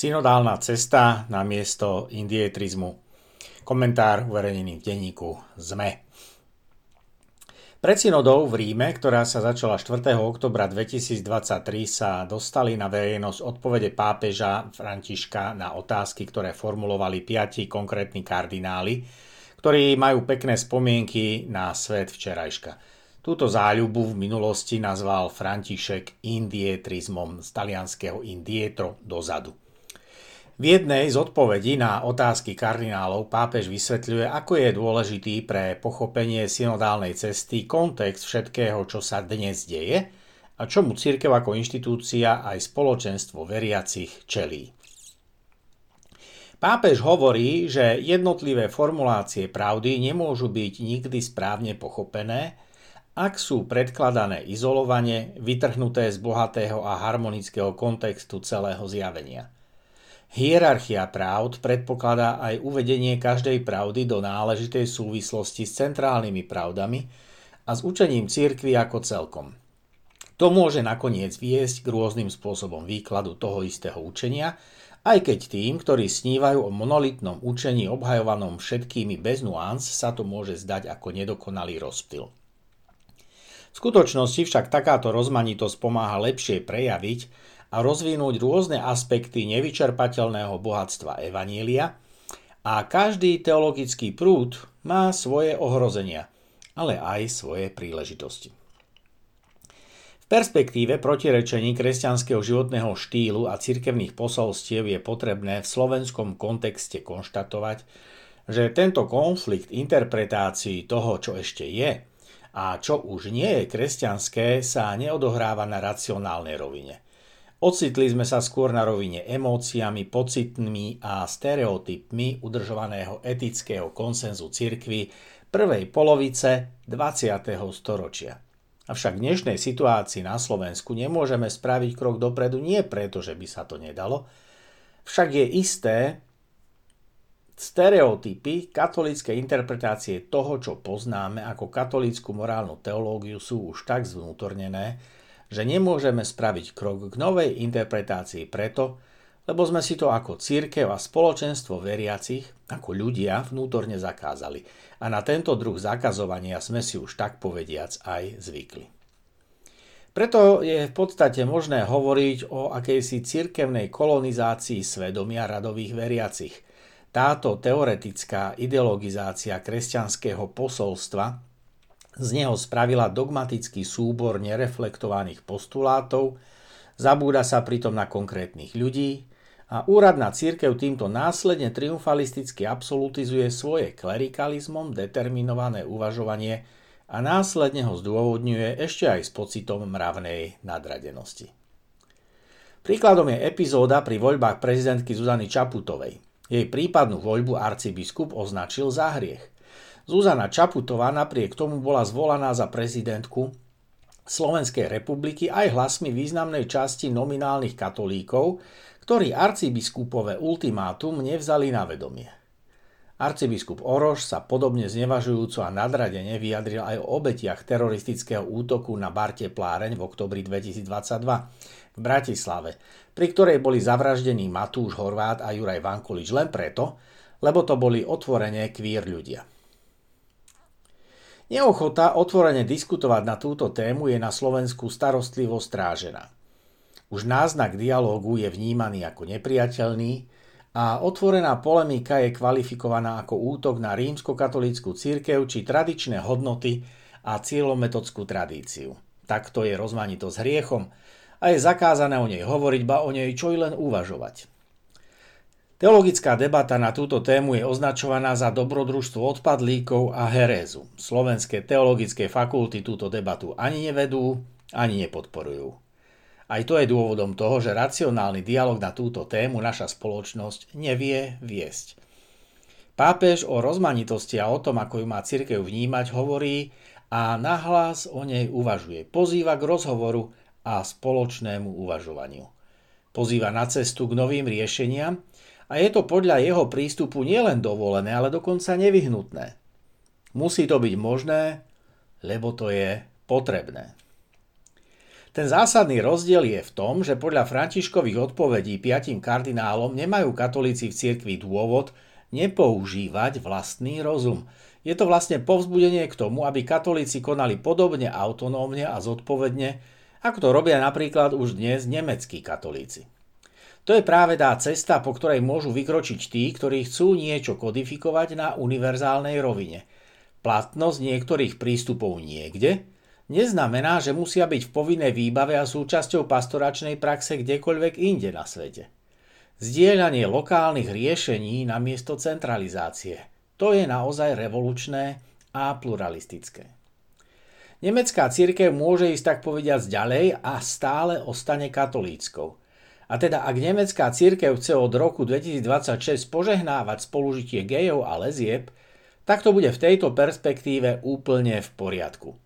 Synodálna cesta na miesto indietrizmu. Komentár uverejnený v denníku ZME. Pred synodou v Ríme, ktorá sa začala 4. oktobra 2023, sa dostali na verejnosť odpovede pápeža Františka na otázky, ktoré formulovali piati konkrétni kardináli, ktorí majú pekné spomienky na svet včerajška. Túto záľubu v minulosti nazval František indietrizmom z talianského indietro dozadu. V jednej z odpovedí na otázky kardinálov pápež vysvetľuje, ako je dôležitý pre pochopenie synodálnej cesty kontext všetkého, čo sa dnes deje a čomu církev ako inštitúcia aj spoločenstvo veriacich čelí. Pápež hovorí, že jednotlivé formulácie pravdy nemôžu byť nikdy správne pochopené, ak sú predkladané izolovane, vytrhnuté z bohatého a harmonického kontextu celého zjavenia – Hierarchia pravd predpokladá aj uvedenie každej pravdy do náležitej súvislosti s centrálnymi pravdami a s učením církvy ako celkom. To môže nakoniec viesť k rôznym spôsobom výkladu toho istého učenia, aj keď tým, ktorí snívajú o monolitnom učení obhajovanom všetkými bez nuans, sa to môže zdať ako nedokonalý rozptyl. V skutočnosti však takáto rozmanitosť pomáha lepšie prejaviť, a rozvinúť rôzne aspekty nevyčerpateľného bohatstva Evanília a každý teologický prúd má svoje ohrozenia, ale aj svoje príležitosti. V perspektíve protirečení kresťanského životného štýlu a cirkevných posolstiev je potrebné v slovenskom kontexte konštatovať, že tento konflikt interpretácií toho, čo ešte je a čo už nie je kresťanské, sa neodohráva na racionálnej rovine – Ocitli sme sa skôr na rovine emóciami, pocitmi a stereotypmi udržovaného etického konsenzu cirkvy prvej polovice 20. storočia. Avšak v dnešnej situácii na Slovensku nemôžeme spraviť krok dopredu nie preto, že by sa to nedalo, však je isté, stereotypy katolíckej interpretácie toho, čo poznáme ako katolícku morálnu teológiu sú už tak zvnútornené, že nemôžeme spraviť krok k novej interpretácii preto, lebo sme si to ako církev a spoločenstvo veriacich, ako ľudia, vnútorne zakázali. A na tento druh zakazovania sme si už tak povediac aj zvykli. Preto je v podstate možné hovoriť o akejsi cirkevnej kolonizácii svedomia radových veriacich. Táto teoretická ideologizácia kresťanského posolstva z neho spravila dogmatický súbor nereflektovaných postulátov, zabúda sa pritom na konkrétnych ľudí a úradná církev týmto následne triumfalisticky absolutizuje svoje klerikalizmom determinované uvažovanie a následne ho zdôvodňuje ešte aj s pocitom mravnej nadradenosti. Príkladom je epizóda pri voľbách prezidentky Zuzany Čaputovej. Jej prípadnú voľbu arcibiskup označil za hriech – Zuzana Čaputová napriek tomu bola zvolaná za prezidentku Slovenskej republiky aj hlasmi významnej časti nominálnych katolíkov, ktorí arcibiskupové ultimátum nevzali na vedomie. Arcibiskup Oroš sa podobne znevažujúco a nadradene vyjadril aj o obetiach teroristického útoku na Barte Pláreň v oktobri 2022 v Bratislave, pri ktorej boli zavraždení Matúš Horvát a Juraj Vankulič len preto, lebo to boli otvorene kvír ľudia. Neochota otvorene diskutovať na túto tému je na Slovensku starostlivo strážená. Už náznak dialógu je vnímaný ako nepriateľný a otvorená polemika je kvalifikovaná ako útok na rímskokatolícku církev či tradičné hodnoty a cieľometodskú tradíciu. Takto je rozmanito s hriechom a je zakázané o nej hovoriť, ba o nej čo i len uvažovať. Teologická debata na túto tému je označovaná za dobrodružstvo odpadlíkov a herézu. Slovenské teologické fakulty túto debatu ani nevedú, ani nepodporujú. Aj to je dôvodom toho, že racionálny dialog na túto tému naša spoločnosť nevie viesť. Pápež o rozmanitosti a o tom, ako ju má církev vnímať, hovorí a nahlas o nej uvažuje. Pozýva k rozhovoru a spoločnému uvažovaniu. Pozýva na cestu k novým riešeniam, a je to podľa jeho prístupu nielen dovolené, ale dokonca nevyhnutné. Musí to byť možné, lebo to je potrebné. Ten zásadný rozdiel je v tom, že podľa Františkových odpovedí piatim kardinálom nemajú katolíci v cirkvi dôvod nepoužívať vlastný rozum. Je to vlastne povzbudenie k tomu, aby katolíci konali podobne autonómne a zodpovedne, ako to robia napríklad už dnes nemeckí katolíci. To je práve tá cesta, po ktorej môžu vykročiť tí, ktorí chcú niečo kodifikovať na univerzálnej rovine. Platnosť niektorých prístupov niekde – neznamená, že musia byť v povinnej výbave a súčasťou pastoračnej praxe kdekoľvek inde na svete. Zdieľanie lokálnych riešení namiesto centralizácie. To je naozaj revolučné a pluralistické. Nemecká církev môže ísť tak povediať ďalej a stále ostane katolíckou. A teda ak nemecká církev chce od roku 2026 požehnávať spolužitie gejov a lezieb, tak to bude v tejto perspektíve úplne v poriadku.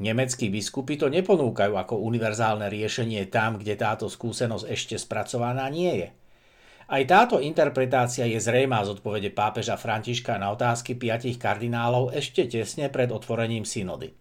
Nemeckí biskupy to neponúkajú ako univerzálne riešenie tam, kde táto skúsenosť ešte spracovaná nie je. Aj táto interpretácia je zrejmá z odpovede pápeža Františka na otázky piatich kardinálov ešte tesne pred otvorením synody.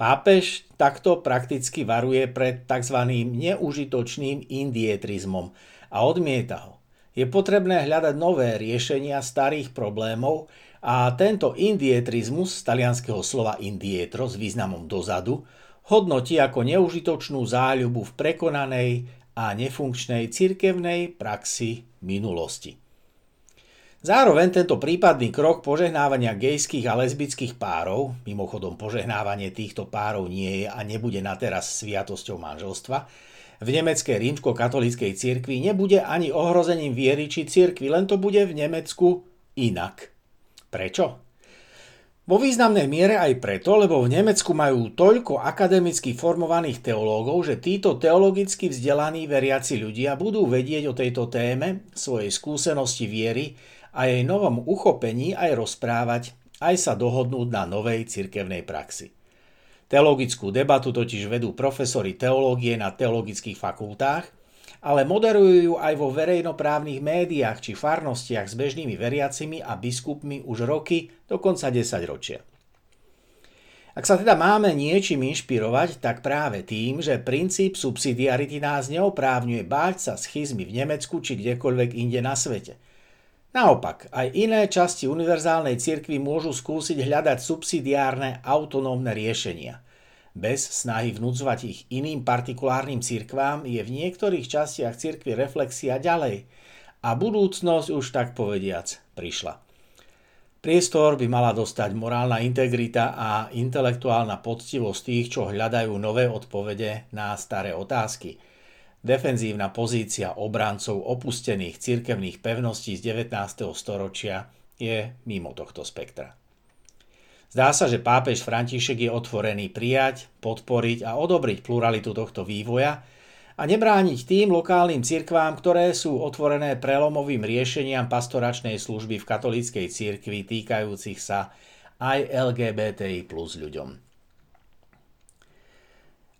Pápež takto prakticky varuje pred tzv. neužitočným indietrizmom a odmieta ho. Je potrebné hľadať nové riešenia starých problémov, a tento indietrizmus z talianského slova indietro s významom dozadu hodnotí ako neužitočnú záľubu v prekonanej a nefunkčnej cirkevnej praxi minulosti. Zároveň tento prípadný krok požehnávania gejských a lesbických párov, mimochodom požehnávanie týchto párov nie je a nebude na teraz sviatosťou manželstva, v nemeckej rímsko-katolíckej cirkvi nebude ani ohrozením viery či cirkvi, len to bude v Nemecku inak. Prečo? Vo významnej miere aj preto, lebo v Nemecku majú toľko akademicky formovaných teológov, že títo teologicky vzdelaní veriaci ľudia budú vedieť o tejto téme, svojej skúsenosti viery a jej novom uchopení aj rozprávať, aj sa dohodnúť na novej cirkevnej praxi. Teologickú debatu totiž vedú profesori teológie na teologických fakultách ale moderujú ju aj vo verejnoprávnych médiách či farnostiach s bežnými veriacimi a biskupmi už roky, dokonca 10 ročia. Ak sa teda máme niečím inšpirovať, tak práve tým, že princíp subsidiarity nás neoprávňuje báť sa schizmy v Nemecku či kdekoľvek inde na svete. Naopak, aj iné časti univerzálnej cirkvi môžu skúsiť hľadať subsidiárne autonómne riešenia – bez snahy vnúcovať ich iným partikulárnym cirkvám je v niektorých častiach cirkvi reflexia ďalej a budúcnosť už tak povediac prišla. Priestor by mala dostať morálna integrita a intelektuálna poctivosť tých, čo hľadajú nové odpovede na staré otázky. Defenzívna pozícia obrancov opustených cirkevných pevností z 19. storočia je mimo tohto spektra. Zdá sa, že pápež František je otvorený prijať, podporiť a odobriť pluralitu tohto vývoja a nebrániť tým lokálnym cirkvám, ktoré sú otvorené prelomovým riešeniam pastoračnej služby v katolíckej cirkvi týkajúcich sa aj LGBTI plus ľuďom.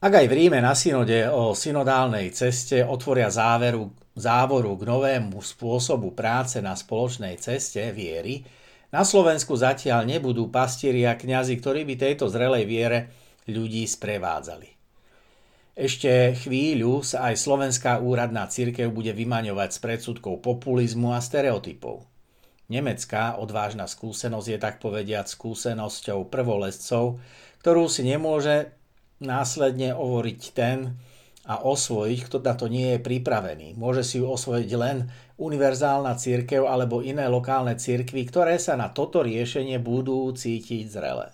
Ak aj v Ríme na synode o synodálnej ceste otvoria záveru, závoru k novému spôsobu práce na spoločnej ceste viery, na Slovensku zatiaľ nebudú pastieri a kňazi, ktorí by tejto zrelej viere ľudí sprevádzali. Ešte chvíľu sa aj slovenská úradná církev bude vymaňovať z predsudkov populizmu a stereotypov. Nemecká odvážna skúsenosť je tak povediať skúsenosťou prvolescov, ktorú si nemôže následne ovoriť ten a osvojiť, kto na to nie je pripravený. Môže si ju osvojiť len univerzálna církev alebo iné lokálne církvy, ktoré sa na toto riešenie budú cítiť zrelé.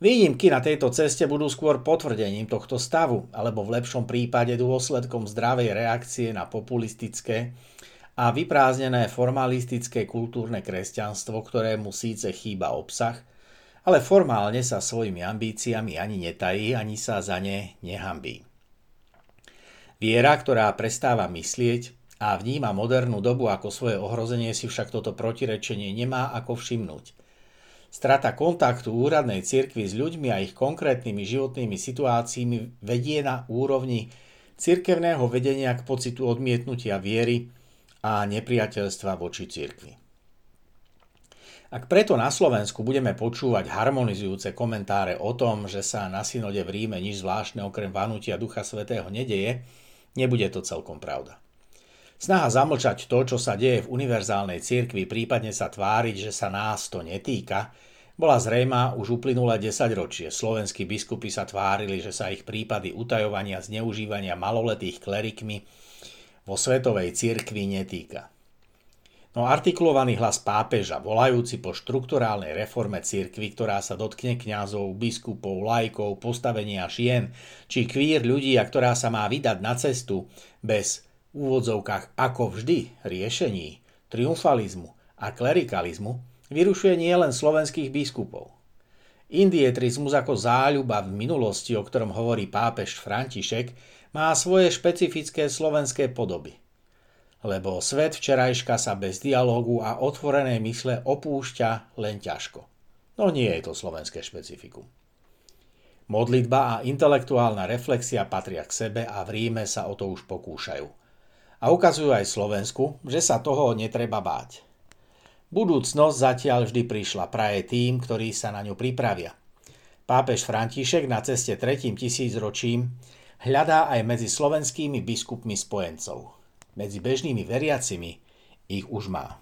Výnimky na tejto ceste budú skôr potvrdením tohto stavu, alebo v lepšom prípade dôsledkom zdravej reakcie na populistické a vyprázdnené formalistické kultúrne kresťanstvo, ktorému síce chýba obsah, ale formálne sa svojimi ambíciami ani netají, ani sa za ne nehambí. Viera, ktorá prestáva myslieť, a vníma modernú dobu ako svoje ohrozenie, si však toto protirečenie nemá ako všimnúť. Strata kontaktu úradnej cirkvi s ľuďmi a ich konkrétnymi životnými situáciami vedie na úrovni cirkevného vedenia k pocitu odmietnutia viery a nepriateľstva voči cirkvi. Ak preto na Slovensku budeme počúvať harmonizujúce komentáre o tom, že sa na synode v Ríme nič zvláštne okrem vanutia Ducha Svetého nedeje, nebude to celkom pravda. Snaha zamlčať to, čo sa deje v univerzálnej cirkvi, prípadne sa tváriť, že sa nás to netýka, bola zrejma už uplynulé 10 ročie. Slovenskí biskupy sa tvárili, že sa ich prípady utajovania zneužívania maloletých klerikmi vo svetovej cirkvi netýka. No artikulovaný hlas pápeža, volajúci po štruktúrálnej reforme cirkvy, ktorá sa dotkne kňazov, biskupov, lajkov, postavenia žien, či kvír ľudí a ktorá sa má vydať na cestu bez úvodzovkách ako vždy riešení, triumfalizmu a klerikalizmu, vyrušuje nielen slovenských biskupov. Indietrizmus ako záľuba v minulosti, o ktorom hovorí pápež František, má svoje špecifické slovenské podoby – lebo svet včerajška sa bez dialógu a otvorenej mysle opúšťa len ťažko. No nie je to slovenské špecifikum. Modlitba a intelektuálna reflexia patria k sebe a v Ríme sa o to už pokúšajú. A ukazujú aj Slovensku, že sa toho netreba báť. Budúcnosť zatiaľ vždy prišla praje tým, ktorí sa na ňu pripravia. Pápež František na ceste tretím tisícročím hľadá aj medzi slovenskými biskupmi spojencov – medzi bežnými veriacimi ich už má.